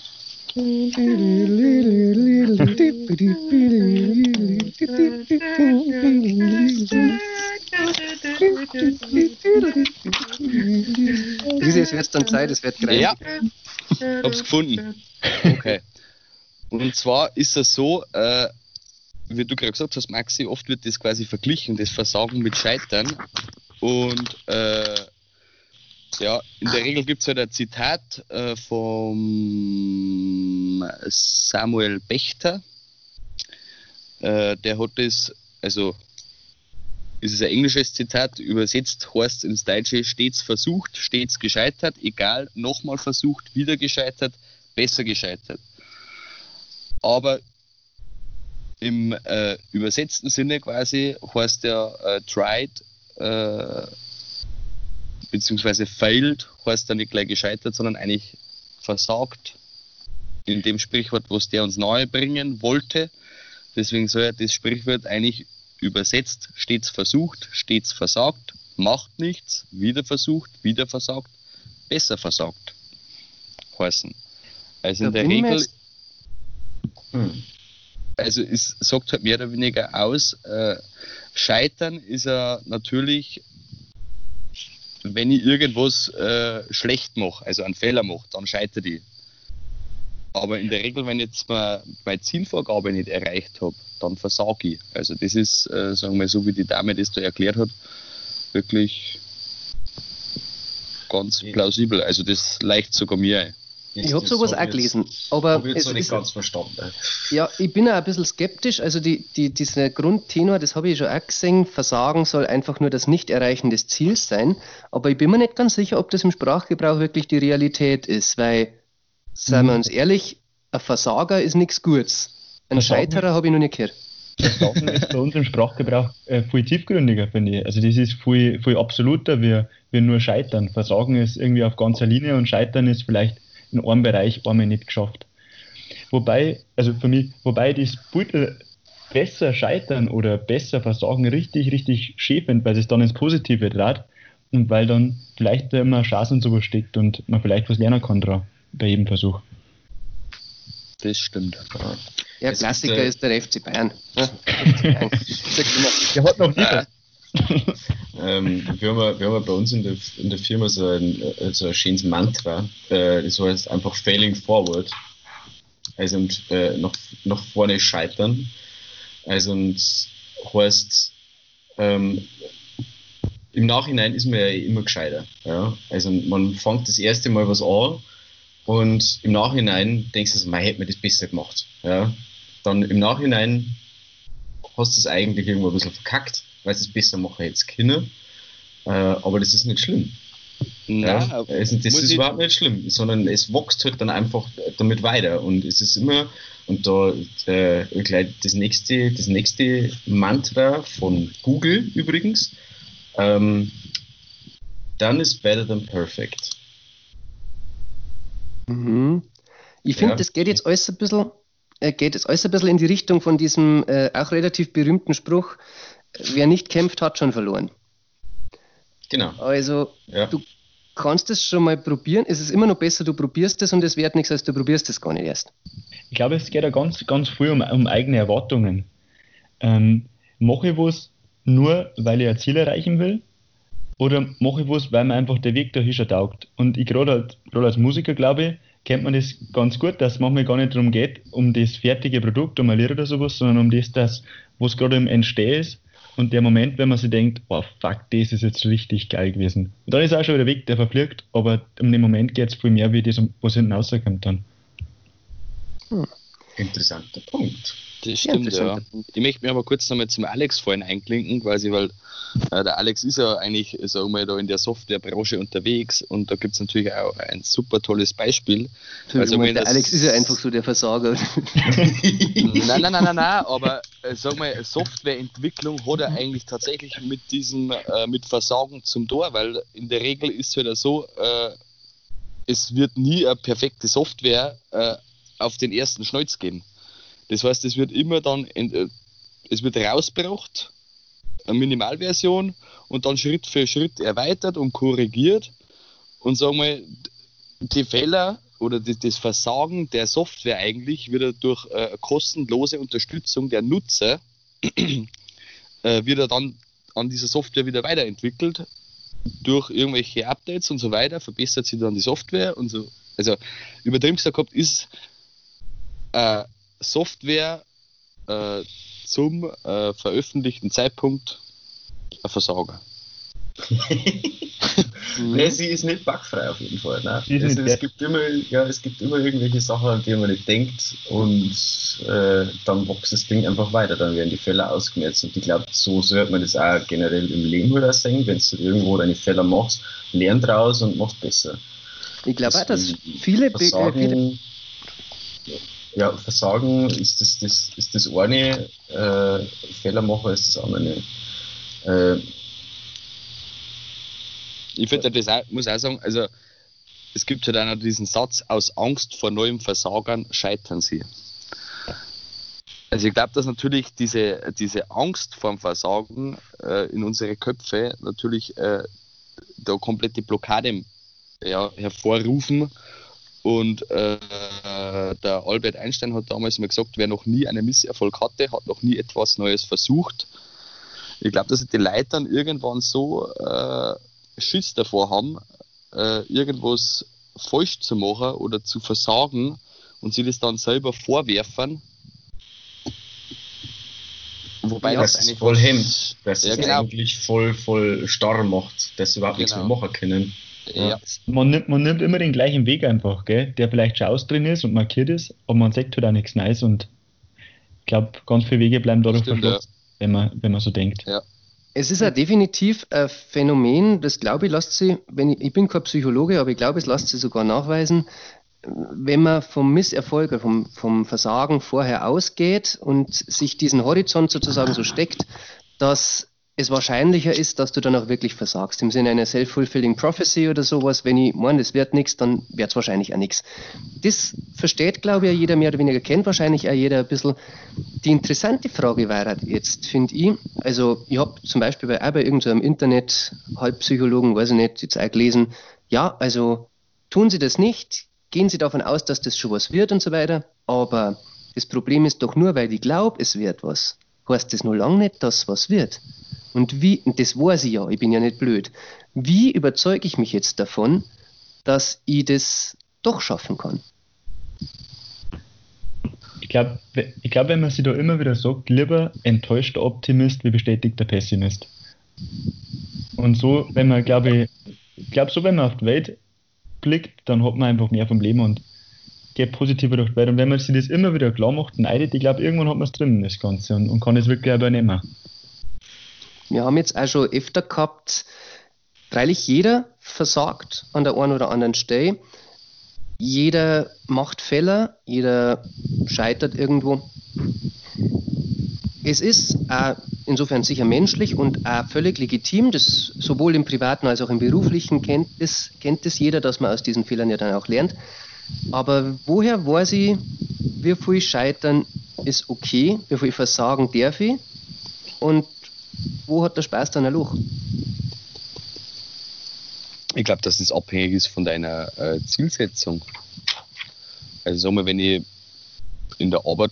Diese, es wird dann Zeit, es wird gereinigt. Ja, hab's gefunden. Okay. Und zwar ist es so, äh, wie du gerade gesagt hast, Maxi, oft wird das quasi verglichen, das Versagen mit Scheitern. Und äh, ja, in der Regel gibt es halt ein Zitat äh, vom Samuel Bechter. Äh, der hat das, also ist es ein englisches Zitat, übersetzt heißt ins Deutsche stets versucht, stets gescheitert, egal, nochmal versucht, wieder gescheitert, besser gescheitert. Aber im äh, übersetzten Sinne quasi heißt der äh, tried äh, beziehungsweise failed heißt dann nicht gleich gescheitert, sondern eigentlich versagt in dem Sprichwort, was der uns nahe bringen wollte. Deswegen soll ja das Sprichwort eigentlich übersetzt stets versucht, stets versagt, macht nichts, wieder versucht, wieder versagt, besser versagt heißen. Also in Da der Regel Hm. also es sagt halt mehr oder weniger aus, äh, Scheitern ist ja natürlich, wenn ich irgendwas äh, schlecht mache, also einen Fehler mache, dann scheitert ich. Aber in der Regel, wenn ich jetzt mal meine Zielvorgabe nicht erreicht habe, dann versage ich. Also das ist, äh, sagen wir mal, so wie die Dame das da erklärt hat, wirklich ganz plausibel. Also das leicht sogar mir ein. Ich habe sowas auch gelesen, aber Habe ich jetzt es noch nicht ganz verstanden. ja, ich bin auch ein bisschen skeptisch. Also die, die, dieser Grundtenor, das habe ich schon auch gesehen, Versagen soll einfach nur das Nicht-Erreichen des Ziels sein. Aber ich bin mir nicht ganz sicher, ob das im Sprachgebrauch wirklich die Realität ist, weil, seien wir uns ehrlich, ein Versager ist nichts Gutes. Ein Versagen- Scheiterer habe ich noch nicht gehört. Versagen ist bei uns im Sprachgebrauch äh, viel tiefgründiger, finde ich. Also das ist viel, viel absoluter wie, wie nur Scheitern. Versagen ist irgendwie auf ganzer Linie und Scheitern ist vielleicht in einem Bereich einmal nicht geschafft. Wobei, also für mich, wobei das Bild äh, besser scheitern oder besser versagen richtig, richtig schön finde, weil es dann ins Positive dreht und weil dann vielleicht immer eine Chance und sowas steckt und man vielleicht was lernen kann dran bei jedem Versuch. Das stimmt. Ja, Klassiker ist, äh, ist der FC Bayern. Ja, FC Bayern. Der hat noch nie Äh, Ähm, wir, haben, wir haben bei uns in der, in der Firma so ein, so ein schönes Mantra. Äh, das heißt einfach Failing Forward. Also und äh, nach, nach vorne scheitern. Also und heißt, ähm, im Nachhinein ist man ja immer gescheiter. Ja? Also man fängt das erste Mal was an und im Nachhinein denkst du, so, man hätte mir das besser gemacht. Ja? Dann im Nachhinein hast du es eigentlich irgendwo ein bisschen verkackt, weil du es besser machen hättest können. Äh, aber das ist nicht schlimm. Ja? Nein, Also das ist überhaupt nicht schlimm, sondern es wächst halt dann einfach damit weiter. Und es ist immer, und da äh, gleich das nächste, das nächste Mantra von Google übrigens, ähm, done is better than perfect. Mhm. Ich finde, Ja. das geht jetzt alles ein bisschen, äh, geht jetzt alles ein bisschen in die Richtung von diesem äh, auch relativ berühmten Spruch, wer nicht kämpft, hat schon verloren. Genau. Also Ja. du kannst es schon mal probieren. Es ist immer noch besser, du probierst es und es wird nichts, als du probierst es gar nicht erst. Ich glaube, es geht ja ganz, ganz viel um, um eigene Erwartungen. Ähm, mache ich was nur, weil ich ein Ziel erreichen will? Oder mache ich was, weil mir einfach der Weg dahin schon taugt? Und ich gerade halt, gerade als Musiker glaube ich, kennt man das ganz gut, dass es manchmal gar nicht darum geht, um das fertige Produkt, um ein Lied oder sowas, sondern um das, das was gerade im Entstehen ist und der Moment, wenn man sich denkt, oh fuck, das ist jetzt richtig geil gewesen. Und dann ist auch schon wieder weg, der verfliegt, aber um den Moment geht es viel mehr, wie das, was hinten rauskommt dann. Interessanter Punkt. Das stimmt, ja. Ich möchte mich aber kurz nochmal zum Alex vorhin einklinken, quasi, weil äh, der Alex ist ja eigentlich, sagen wir mal, da in der Softwarebranche unterwegs und da gibt es natürlich auch ein super tolles Beispiel. Also, der Alex ist ja einfach so der Versager. nein, nein, nein, nein, nein, aber äh, sag mal, Softwareentwicklung hat ja eigentlich tatsächlich mit diesem, äh, mit Versagen zum Tor, weil in der Regel ist es ja halt so, äh, es wird nie eine perfekte Software äh, auf den ersten Schnäuz geben. Das heißt, es wird immer dann, äh, es wird rausgebracht, eine Minimalversion und dann Schritt für Schritt erweitert und korrigiert und sagen wir, die Fehler oder das Versagen der Software eigentlich wird durch äh, kostenlose Unterstützung der Nutzer äh, wird dann an dieser Software wieder weiterentwickelt durch irgendwelche Updates und so weiter verbessert sich dann die Software und so. Also übertrieben gesagt ist äh, Software äh, zum äh, veröffentlichten Zeitpunkt ein Versager. nee, sie ist nicht bugfrei auf jeden Fall. Ne? Ist Es, gibt immer, ja, es gibt immer irgendwelche Sachen, an die man nicht denkt und äh, dann wächst das Ding einfach weiter. Dann werden die Fälle ausgemerzt. Und ich glaube, so sollte man das auch generell im Leben wieder sehen. Wenn du irgendwo deine Fehler machst, lern draus und mach's besser. Ich glaube auch, dass viele, äh, viele Versagen, ja, Versagen ist das, das, ist das eine, äh, Fehler machen ist das andere. Äh, Ich finde das auch, muss auch sagen, also es gibt halt auch diesen Satz, aus Angst vor neuem Versagern scheitern sie. Also ich glaube, dass natürlich diese, diese Angst vor dem Versagen äh, in unsere Köpfe natürlich äh, da komplette Blockade ja, hervorrufen. Und äh, der Albert Einstein hat damals mal gesagt, wer noch nie einen Misserfolg hatte, hat noch nie etwas Neues versucht. Ich glaube, dass die Leute dann irgendwann so äh, Schiss davor haben, äh, irgendwas falsch zu machen oder zu versagen und sie das dann selber vorwerfen. Wobei das das ist eigentlich voll hemmt, dass Ja, es genau. eigentlich voll, voll starr macht, dass sie überhaupt nichts mehr Genau. machen können. Ja. Man nimmt, man nimmt immer den gleichen Weg einfach, gell? der vielleicht schon aus drin ist und markiert ist, aber man sagt halt auch nichts Neues und ich glaube, ganz viele Wege bleiben dadurch Stimmt, verschlossen, wenn, man, wenn man so denkt. Es ist ja definitiv ein Phänomen, das glaube ich, lässt sich, wenn ich, ich bin kein Psychologe, aber ich glaube, es lässt sich sogar nachweisen, wenn man vom Misserfolg vom, vom Versagen vorher ausgeht und sich diesen Horizont sozusagen so steckt, dass es wahrscheinlicher ist, dass du dann auch wirklich versagst. Im Sinne einer self-fulfilling prophecy oder sowas, wenn ich meine, das wird nichts, dann wird es wahrscheinlich auch nichts. Das versteht, glaube ich, jeder mehr oder weniger, kennt wahrscheinlich auch jeder ein bisschen. Die interessante Frage wäre jetzt, finde ich, also ich habe zum Beispiel bei, auch bei irgendeinem Internet-Halbpsychologen, weiß ich nicht, jetzt auch gelesen, ja, also tun Sie das nicht, gehen Sie davon aus, dass das schon was wird und so weiter, aber das Problem ist doch nur, weil ich glaube, es wird was, heißt das nur lange nicht, dass was wird. Und wie, und das weiß ich ja, ich bin ja nicht blöd, wie überzeuge ich mich jetzt davon, dass ich das doch schaffen kann? Ich glaube, ich glaub, wenn man sich da immer wieder sagt, lieber enttäuschter Optimist wie bestätigter Pessimist. Und so, wenn man, glaube ich, glaube, so, wenn man auf die Welt blickt, dann hat man einfach mehr vom Leben und geht positiver durch die Welt. Und wenn man sich das immer wieder klar macht, neidet, ich glaube, irgendwann hat man es drin, das Ganze, und, und kann es wirklich übernehmen. Wir haben jetzt auch schon öfter gehabt, freilich jeder versagt an der einen oder anderen Stelle. Jeder macht Fehler, jeder scheitert irgendwo. Es ist auch insofern sicher menschlich und auch völlig legitim, das sowohl im privaten als auch im beruflichen kennt es, kennt es jeder, dass man aus diesen Fehlern ja dann auch lernt. Aber woher weiß ich, wie viel Scheitern ist okay, wie viel Versagen darf ich und wo hat der Spaß dann ein Loch? Ich glaube, dass das abhängig ist von deiner äh, Zielsetzung. Also sag mal, wenn ich in der Arbeit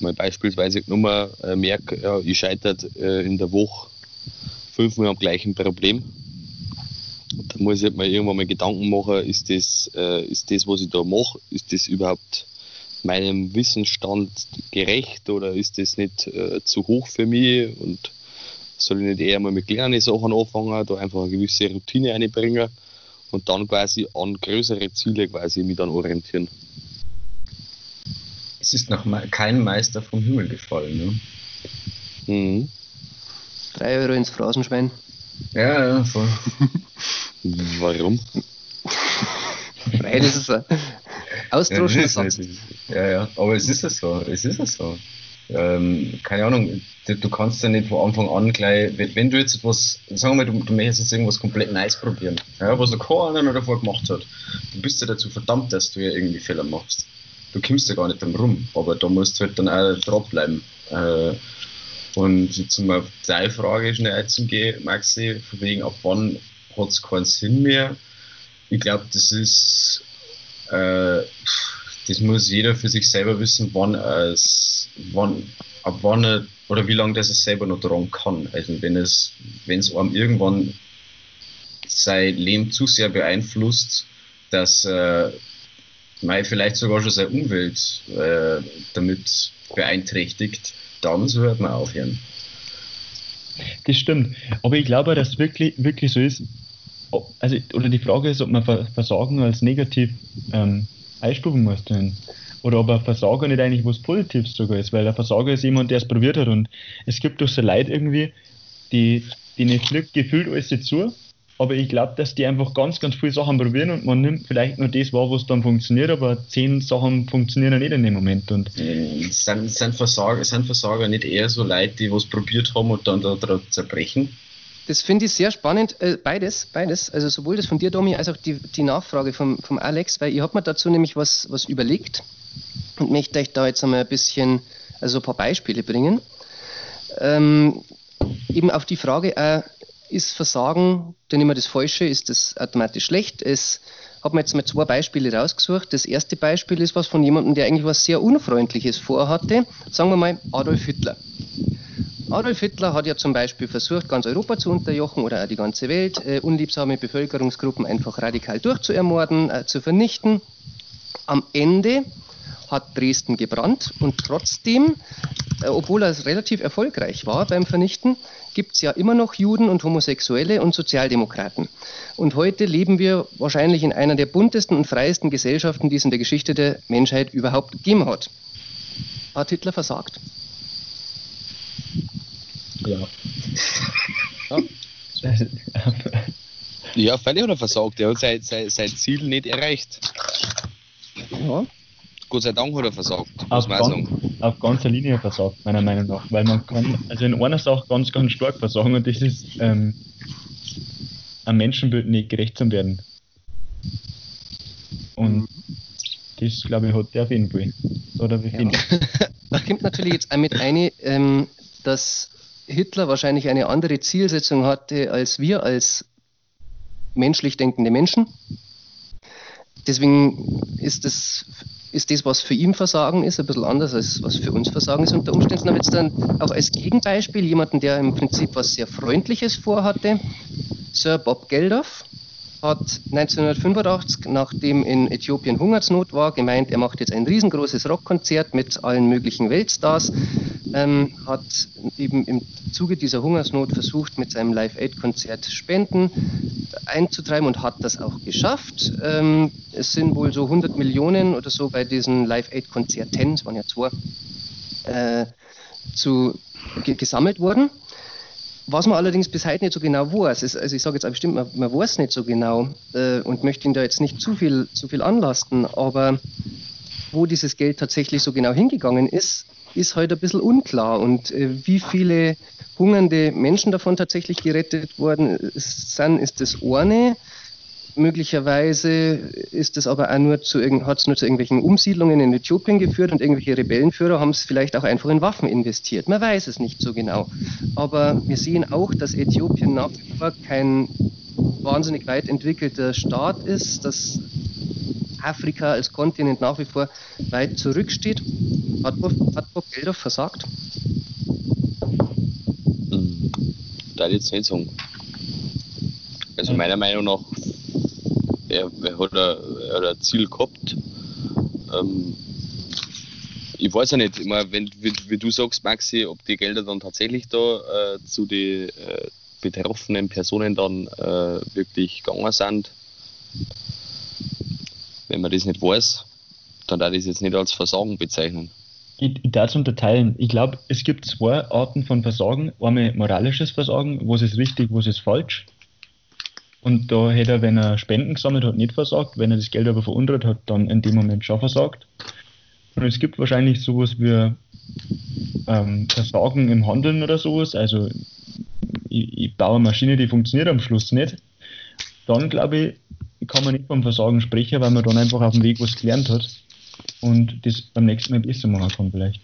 mal beispielsweise nur äh, merke, ja, ich scheitere äh, in der Woche fünfmal am gleichen Problem, da muss ich mal irgendwann mal Gedanken machen, ist das, äh, ist das, was ich da mache, ist das überhaupt meinem Wissensstand gerecht oder ist das nicht äh, zu hoch für mich und soll ich nicht eher mal mit kleinen Sachen anfangen, da einfach eine gewisse Routine einbringen und dann quasi an größere Ziele quasi mich dann orientieren. Es ist noch mal kein Meister vom Himmel gefallen. Ne? Mhm. 3 Euro ins Phrasenschwein. Ja, ja, voll. Warum? Nein, das ist ein ausdroschender Ja, ja, ja, aber es ist ja so, es ist ja so. Ähm, keine Ahnung, du, du kannst ja nicht von Anfang an gleich, wenn, wenn du jetzt etwas, sagen wir mal, du, du möchtest jetzt irgendwas komplett Neues probieren, ja, was noch keiner noch davor gemacht hat, du bist ja dazu verdammt, dass du ja irgendwie Fehler machst. Du kommst ja gar nicht drum rum, aber da musst du halt dann auch dranbleiben. Äh, und jetzt um auf deine Frage schnell einzugehen, Maxi, von wegen, ab wann hat es keinen Sinn mehr? Ich glaube, das ist, äh, das muss jeder für sich selber wissen, wann es, wann, ab wann er, oder wie lange das es selber noch dran kann. Also wenn es, wenn es einem irgendwann sein Leben zu sehr beeinflusst, dass äh, mei, vielleicht sogar schon seine Umwelt äh, damit beeinträchtigt, dann sollte man aufhören. Das stimmt. Aber ich glaube, dass es wirklich, wirklich so ist. Ob- Also, oder die Frage ist, ob man Ver- Versagen als negativ ähm, einstufen muss. Denn, oder ob ein Versager nicht eigentlich was Positives sogar ist, weil ein Versager ist jemand, der es probiert hat. Und es gibt doch so Leute irgendwie, die, nicht fliegt gefühlt alles zu. Aber ich glaube, dass die einfach ganz, ganz viele Sachen probieren und man nimmt vielleicht nur das wahr, was dann funktioniert, aber zehn Sachen funktionieren ja nicht in dem Moment. Und Sind, sind, Versager, sind Versager nicht eher so Leute, die was probiert haben und dann daran zerbrechen? Das finde ich sehr spannend. Äh, beides, beides. Also sowohl das von dir, Domi, als auch die, die Nachfrage vom, vom Alex, weil ich habe mir dazu nämlich was, was überlegt und möchte euch da jetzt einmal ein bisschen, also ein paar Beispiele bringen. Ähm, eben auf die Frage, äh, ist Versagen denn immer das Falsche, ist das automatisch schlecht? Es habe mir jetzt mal zwei Beispiele rausgesucht. Das erste Beispiel ist was von jemandem, der eigentlich was sehr Unfreundliches vorhatte. Sagen wir mal Adolf Hitler. Adolf Hitler hat ja zum Beispiel versucht, ganz Europa zu unterjochen oder auch die ganze Welt, äh, unliebsame Bevölkerungsgruppen einfach radikal durchzuermorden, äh, zu vernichten. Am Ende hat Dresden gebrannt und trotzdem, äh, obwohl er relativ erfolgreich war beim Vernichten, gibt es ja immer noch Juden und Homosexuelle und Sozialdemokraten. Und heute leben wir wahrscheinlich in einer der buntesten und freiesten Gesellschaften, die es in der Geschichte der Menschheit überhaupt gegeben hat. Hat Hitler versagt? Ja. Ja, völlig hat er versagt. Er hat sein, sein, sein Ziel nicht erreicht. Ja. Gott sei Dank hat er versagt, muss auf, man ganz, sagen. auf ganzer Linie versagt, meiner Meinung nach. Weil man kann, also in einer Sache ganz, ganz stark versagen und das ist ähm, einem Menschenbild nicht gerecht zu werden. Und das, glaube ich, hat der auf jeden Fall. Oder wie Ja. Da kommt natürlich jetzt auch mit eine, ähm, dass Hitler wahrscheinlich eine andere Zielsetzung hatte als wir als menschlich denkende Menschen. Deswegen ist das, ist das, was für ihn Versagen ist, ein bisschen anders als was für uns Versagen ist unter Umständen. Aber jetzt dann auch als Gegenbeispiel jemanden, der im Prinzip was sehr Freundliches vorhatte. Sir Bob Geldof hat 1985, nachdem in Äthiopien Hungersnot war, gemeint, er macht jetzt ein riesengroßes Rockkonzert mit allen möglichen Weltstars, ähm, hat eben im Zuge dieser Hungersnot versucht, mit seinem Live-Aid-Konzert Spenden einzutreiben und hat das auch geschafft. Ähm, es sind wohl so 100 Millionen oder so bei diesen Live-Aid-Konzerten, es waren ja zwei, äh, zu, ge gesammelt worden. Was man allerdings bis heute nicht so genau weiß, ist, also ich sage jetzt auch bestimmt, man, man weiß nicht so genau äh, und möchte ihn da jetzt nicht zu viel, zu viel anlasten, aber wo dieses Geld tatsächlich so genau hingegangen ist, ist heute ein bisschen unklar. Und äh, wie viele hungernde Menschen davon tatsächlich gerettet worden sind, ist das eine. Möglicherweise ist es aber auch nur zu hat es nur zu irgendwelchen Umsiedlungen in Äthiopien geführt und irgendwelche Rebellenführer haben es vielleicht auch einfach in Waffen investiert. Man weiß es nicht so genau. Aber wir sehen auch, dass Äthiopien nach wie vor kein wahnsinnig weit entwickelter Staat ist, dass Afrika als Kontinent nach wie vor weit zurücksteht. Hat Bob, Geldof versagt? Hm. Da jetzt nicht sagen. Also meiner Meinung nach, er, er, hat, ein, Ziel gehabt. Ähm, ich weiß ja nicht, ich mein, wenn, wie, wie, du sagst, Maxi, ob die Gelder dann tatsächlich da äh, zu den äh, betroffenen Personen dann äh, wirklich gegangen sind. Wenn man das nicht weiß, dann darf ich das jetzt nicht als Versagen bezeichnen. Ich, ich darf es unterteilen. Ich glaube, es gibt zwei Arten von Versagen. Einmal moralisches Versagen, was ist richtig, was ist falsch. Und da hätte er, wenn er Spenden gesammelt hat, nicht versagt. Wenn er das Geld aber verunreinigt hat, dann in dem Moment schon versagt. Und es gibt wahrscheinlich sowas wie ähm, Versagen im Handeln oder sowas. Also ich, ich baue eine Maschine, die funktioniert am Schluss nicht. Dann glaube ich, kann man nicht vom Versagen sprechen, weil man dann einfach auf dem Weg was gelernt hat und das beim nächsten Mal besser machen kann vielleicht.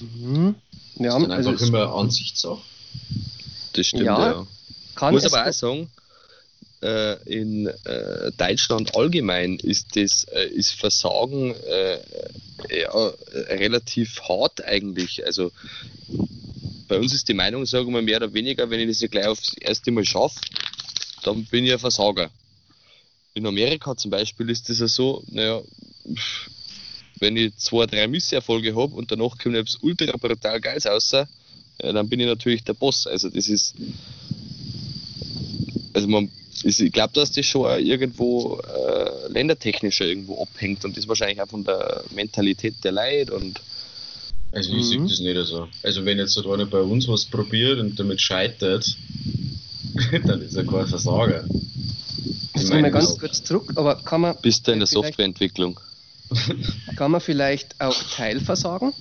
Mhm. Ja, Das ist dann also einfach es- immer Ansichtssache. Das stimmt, Ja, ja. kann muss aber auch sagen, in äh, Deutschland allgemein ist das äh, ist Versagen äh, ja, äh, relativ hart eigentlich. Also bei uns ist die Meinung, sagen wir mehr oder weniger, wenn ich das nicht gleich aufs erste Mal schaffe, dann bin ich ein Versager. In Amerika zum Beispiel ist das ja so, naja, wenn ich zwei, drei Misserfolge habe und danach kommt etwas ultra brutal Geiles raus, ja, dann bin ich natürlich der Boss. Also das ist also man, ich glaube, dass das schon auch irgendwo äh, ländertechnischer irgendwo abhängt und das wahrscheinlich auch von der Mentalität der Leute und Also ich sehe Mhm. das nicht so. Also wenn jetzt so einer bei uns was probiert und damit scheitert, dann ist er kein Versager. Jetzt In nochmal ganz Augen. kurz zurück, aber kann man, bist du in der Softwareentwicklung. kann man vielleicht auch Teilversagen?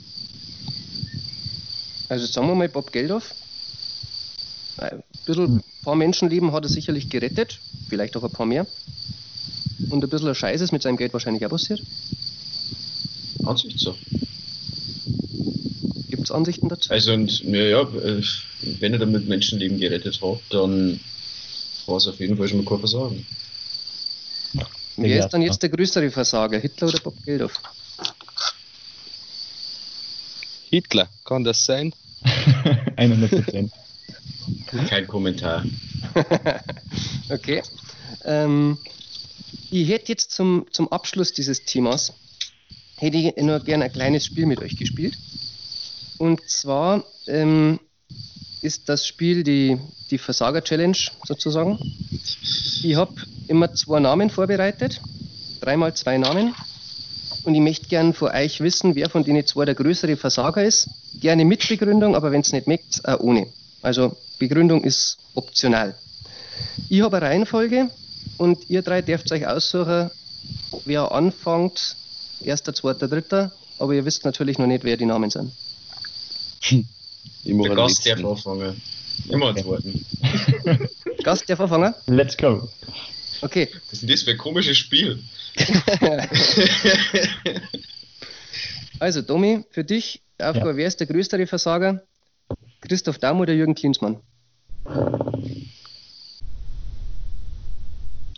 Also sagen wir mal Bob Geldof. Ein bisschen, ein paar Menschenleben hat er sicherlich gerettet, vielleicht auch ein paar mehr. Und ein bisschen Scheiße ist mit seinem Geld wahrscheinlich auch passiert. Ansichtssache. Gibt es Ansichten dazu? Also und naja, äh, wenn er damit Menschenleben gerettet hat, dann war es auf jeden Fall schon mal kein Versagen. Wer Ja, ist dann jetzt der größere Versager, Hitler oder Bob Geldof? Hitler, kann das sein? 100 Prozent. Kein Kommentar. Okay. Ähm, ich hätte jetzt zum, zum Abschluss dieses Themas hätte ich nur gerne ein kleines Spiel mit euch gespielt. Und zwar ähm, ist das Spiel die, die Versager-Challenge sozusagen. Ich habe immer zwei Namen vorbereitet, dreimal zwei Namen. Und ich möchte gern von euch wissen, wer von denen zwei der größere Versager ist. Gerne mit Begründung, aber wenn es nicht mögt, auch ohne. Also Begründung ist optional. Ich habe eine Reihenfolge und ihr drei dürft euch aussuchen, wer anfängt. Erster, zweiter, dritter. Aber ihr wisst natürlich noch nicht, wer die Namen sind. Der einen Gast darf anfangen. Immer antworten. Gast darf anfangen? Let's go. Okay. Was ist das für ein komisches Spiel? Also, Domi, für dich, Aufgabe, wer ist der größere Versager? Christoph Daum oder Jürgen Klinsmann?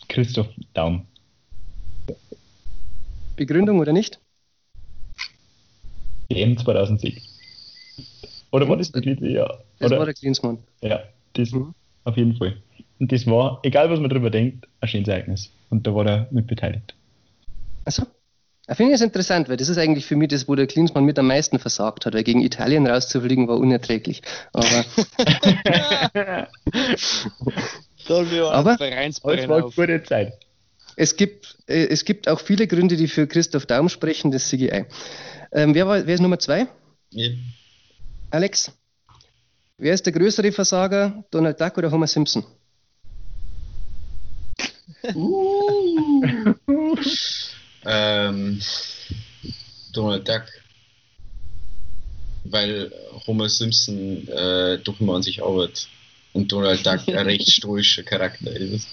Christoph Daum. Begründung oder nicht? EM 2006. Oder war das wirklich? Ja. Das Oder? war der Klinsmann. Ja, das Mhm. auf jeden Fall. Und das war, egal was man drüber denkt, ein schönes Ereignis. Und da war er mit beteiligt. Also, ich finde es interessant, weil das ist eigentlich für mich das, wo der Klinsmann mit am meisten versagt hat, weil gegen Italien rauszufliegen war unerträglich. Aber, Aber- es war eine gute Zeit. Es gibt, äh, es gibt auch viele Gründe, die für Christoph Daum sprechen, das sehe ich ein. Ähm, wer, war, wer ist Nummer zwei? Ja. Alex? Wer ist der größere Versager, Donald Duck oder Homer Simpson? Ähm, Donald Duck. Weil Homer Simpson äh, doch immer an sich arbeitet. Und Donald Duck ein recht stoischer Charakter ist.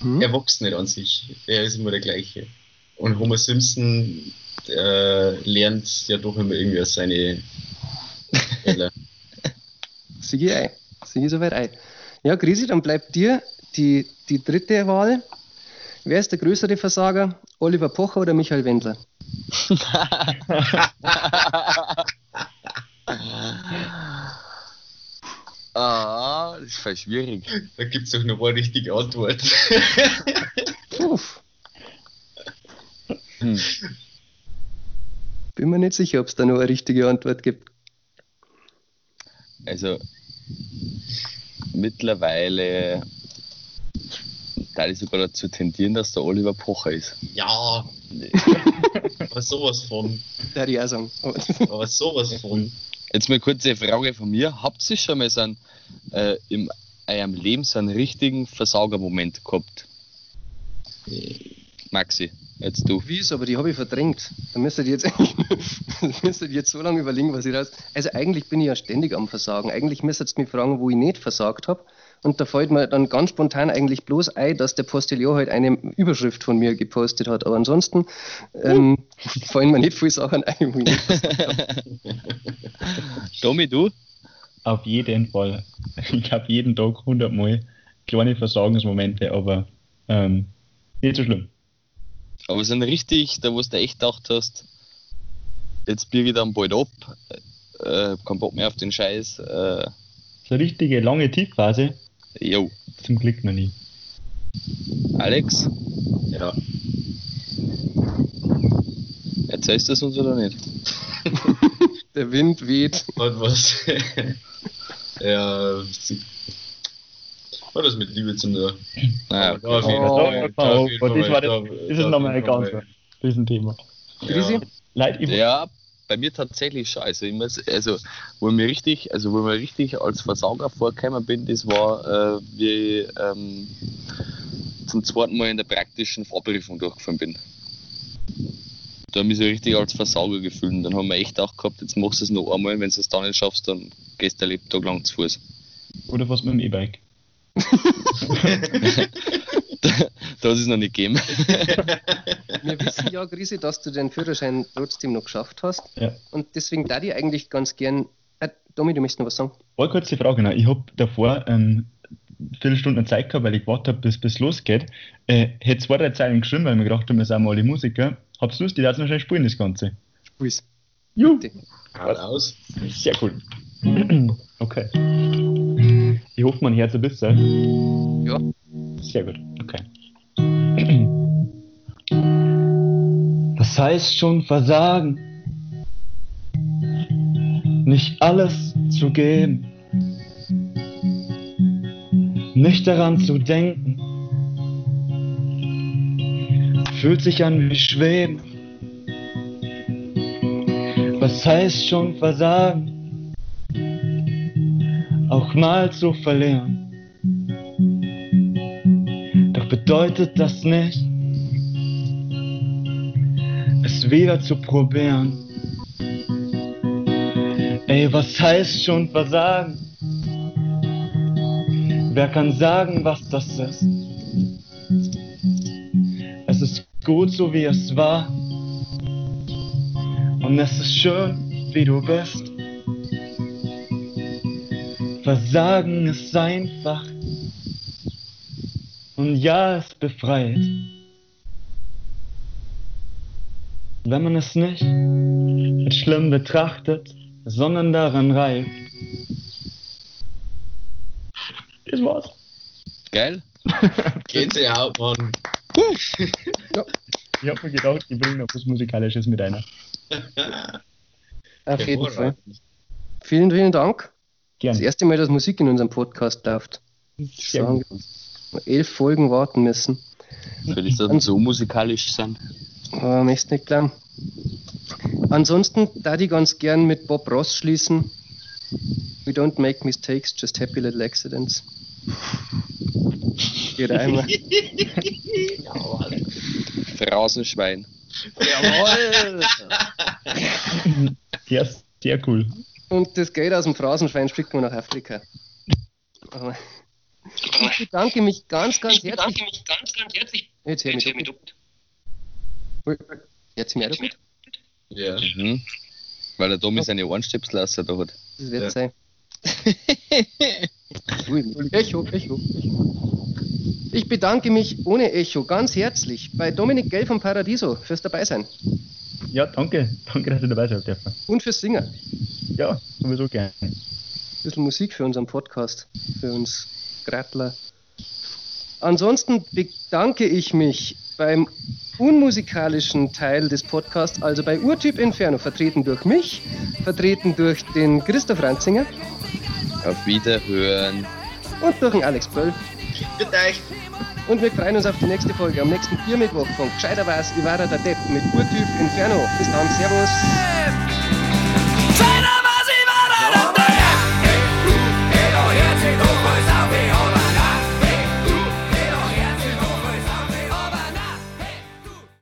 Hm? Er wächst nicht an sich. Er ist immer der gleiche. Und Homer Simpson äh, lernt ja doch immer irgendwie seine Fehler. Ich ein. Ich soweit ein. Ja, Grisi, dann bleibt dir die, die dritte Wahl. Wer ist der größere Versager? Oliver Pocher oder Michael Wendler? ah, das voll schwierig. Da gibt es doch noch eine richtige Antwort. Puh. Hm. Bin mir nicht sicher, ob es da noch eine richtige Antwort gibt. Also mittlerweile da ich sogar dazu tendieren, dass der Oliver Pocher ist. ja, aber sowas von. Da hätte ich auch sagen. Aber- sowas von. Jetzt mal kurze Frage von mir. Habt ihr schon mal so einen, äh, in eurem Leben so einen richtigen Versaugermoment gehabt? Maxi, jetzt du. Wie ist, aber die habe ich verdrängt. Da müsstet ihr jetzt, da müsstet ihr jetzt so lange überlegen, was ich raus. Also eigentlich bin ich ja ständig am Versagen. Eigentlich müsstet ihr mich fragen, wo ich nicht versagt habe. Und da fällt mir dann ganz spontan eigentlich bloß ein, dass der Postillon halt eine Überschrift von mir gepostet hat. Aber ansonsten ähm, fallen mir nicht viele Sachen ein. Tommy, du? Auf jeden Fall. Ich habe jeden Tag 100 Mal kleine Versagensmomente, aber ähm, nicht so schlimm. Aber so ein richtig, da wo du echt gedacht hast, jetzt biege ich dann bald ab, äh, kein Bock mehr auf den Scheiß. Äh, So eine richtige lange Tiefphase, jo, zum Glück noch nie. Alex, Ja. erzählst du das uns oder nicht? Der Wind weht. Hat was. ja. Hat was mit Liebe zu tun. Naja, Da auf jeden Oh, Fall, das, war da- das, das da ist nochmal ein ganz. Riesenthema. Grisi? Ja. Leid, ich, Ja, bei mir tatsächlich schon. Also, ich muss, also wo ich mir richtig, also wo ich mir richtig als Versauger vorgekommen bin, das war, äh, wie ich ähm, zum zweiten Mal in der praktischen Vorprüfung durchgefahren bin. Da habe ich mich so richtig als Versauger gefühlt. Und dann haben wir echt auch gehabt, jetzt machst du es noch einmal, wenn du es dann nicht schaffst, dann gehst du ein Lebtag lang zu Fuß. oder was mit dem E-Bike. da hat es noch nicht gegeben. Wir wissen ja, Grisi, dass du den Führerschein trotzdem noch geschafft hast. Ja. Und deswegen da ich eigentlich ganz gern. Äh, Domi, du möchtest noch was sagen? Voll kurze Frage noch. Ich habe davor ähm, viele Stunden Zeit gehabt, weil ich gewartet habe, bis es losgeht. Äh, hätte zwei, drei Zeilen geschrieben, weil ich mir gedacht habe, wir sind mal alle Musiker. Hab's Lust, die darf noch schnell spielen, das Ganze. Spiel's. Juhu. Haut aus. Sehr cool. okay. Ich hoffe, mein Herz ein bisschen. Ja. Sehr gut. Okay. Was heißt schon Versagen? Nicht alles zu geben. Nicht daran zu denken. Fühlt sich an wie Schweben. Was heißt schon Versagen? Auch mal zu verlieren. Doch bedeutet das nicht, es wieder zu probieren. Ey, was heißt schon Versagen? Wer kann sagen, was das ist? Es ist gut so wie es war. Und es ist schön, wie du bist. Versagen ist einfach. Und ja, es befreit. Wenn man es nicht als schlimm betrachtet, sondern daran reift. Das war's. Geil? Gänsehaut, Mann. Ich hab mir gedacht, ich bringe noch was Musikalisches mit einer. Auf jeden Fall. Vielen, vielen Dank. Das Gerne. erste Mal, dass Musik in unserem Podcast läuft. Sehr gut. Elf Folgen warten müssen. Vielleicht, dass wir so musikalisch sind. Aber möchtest nicht glauben. Ansonsten da die ganz gern mit Bob Ross schließen. We don't make mistakes, just happy little accidents. Geht einmal. Phrasenschwein. Jawohl! Sehr, sehr cool. Und das Geld aus dem Phrasenschwein schickt man nach Afrika. Ich bedanke mich ganz, ganz herzlich. mich ganz, ganz herzlich. Jetzt hör mich. Jetzt hör mich auch gut. Ja. Mhm. Weil der Tommy seine Ohrenstöpsel lassen da hat. Das wird Ja. sein. Ui, Echo, Echo, Echo. Ich bedanke mich ohne Echo ganz herzlich bei Dominik Gell vom Paradiso fürs Dabeisein Ja, danke. Danke, dass du dabei sein dürfen. und fürs Singen. Ja, sowieso gerne. bisschen Musik für unseren Podcast, für uns Grattler. Ansonsten bedanke ich mich beim unmusikalischen Teil des Podcasts, also bei Urtyp Inferno, vertreten durch mich, vertreten durch den Christoph Ranzinger Auf Wiederhören. und durch den Alex Böll. Bitte euch. Und wir freuen uns auf die nächste Folge am nächsten Biermittwoch von Gescheiter weiß, Ivara der Depp mit Urtyp Inferno. Bis dann, Servus.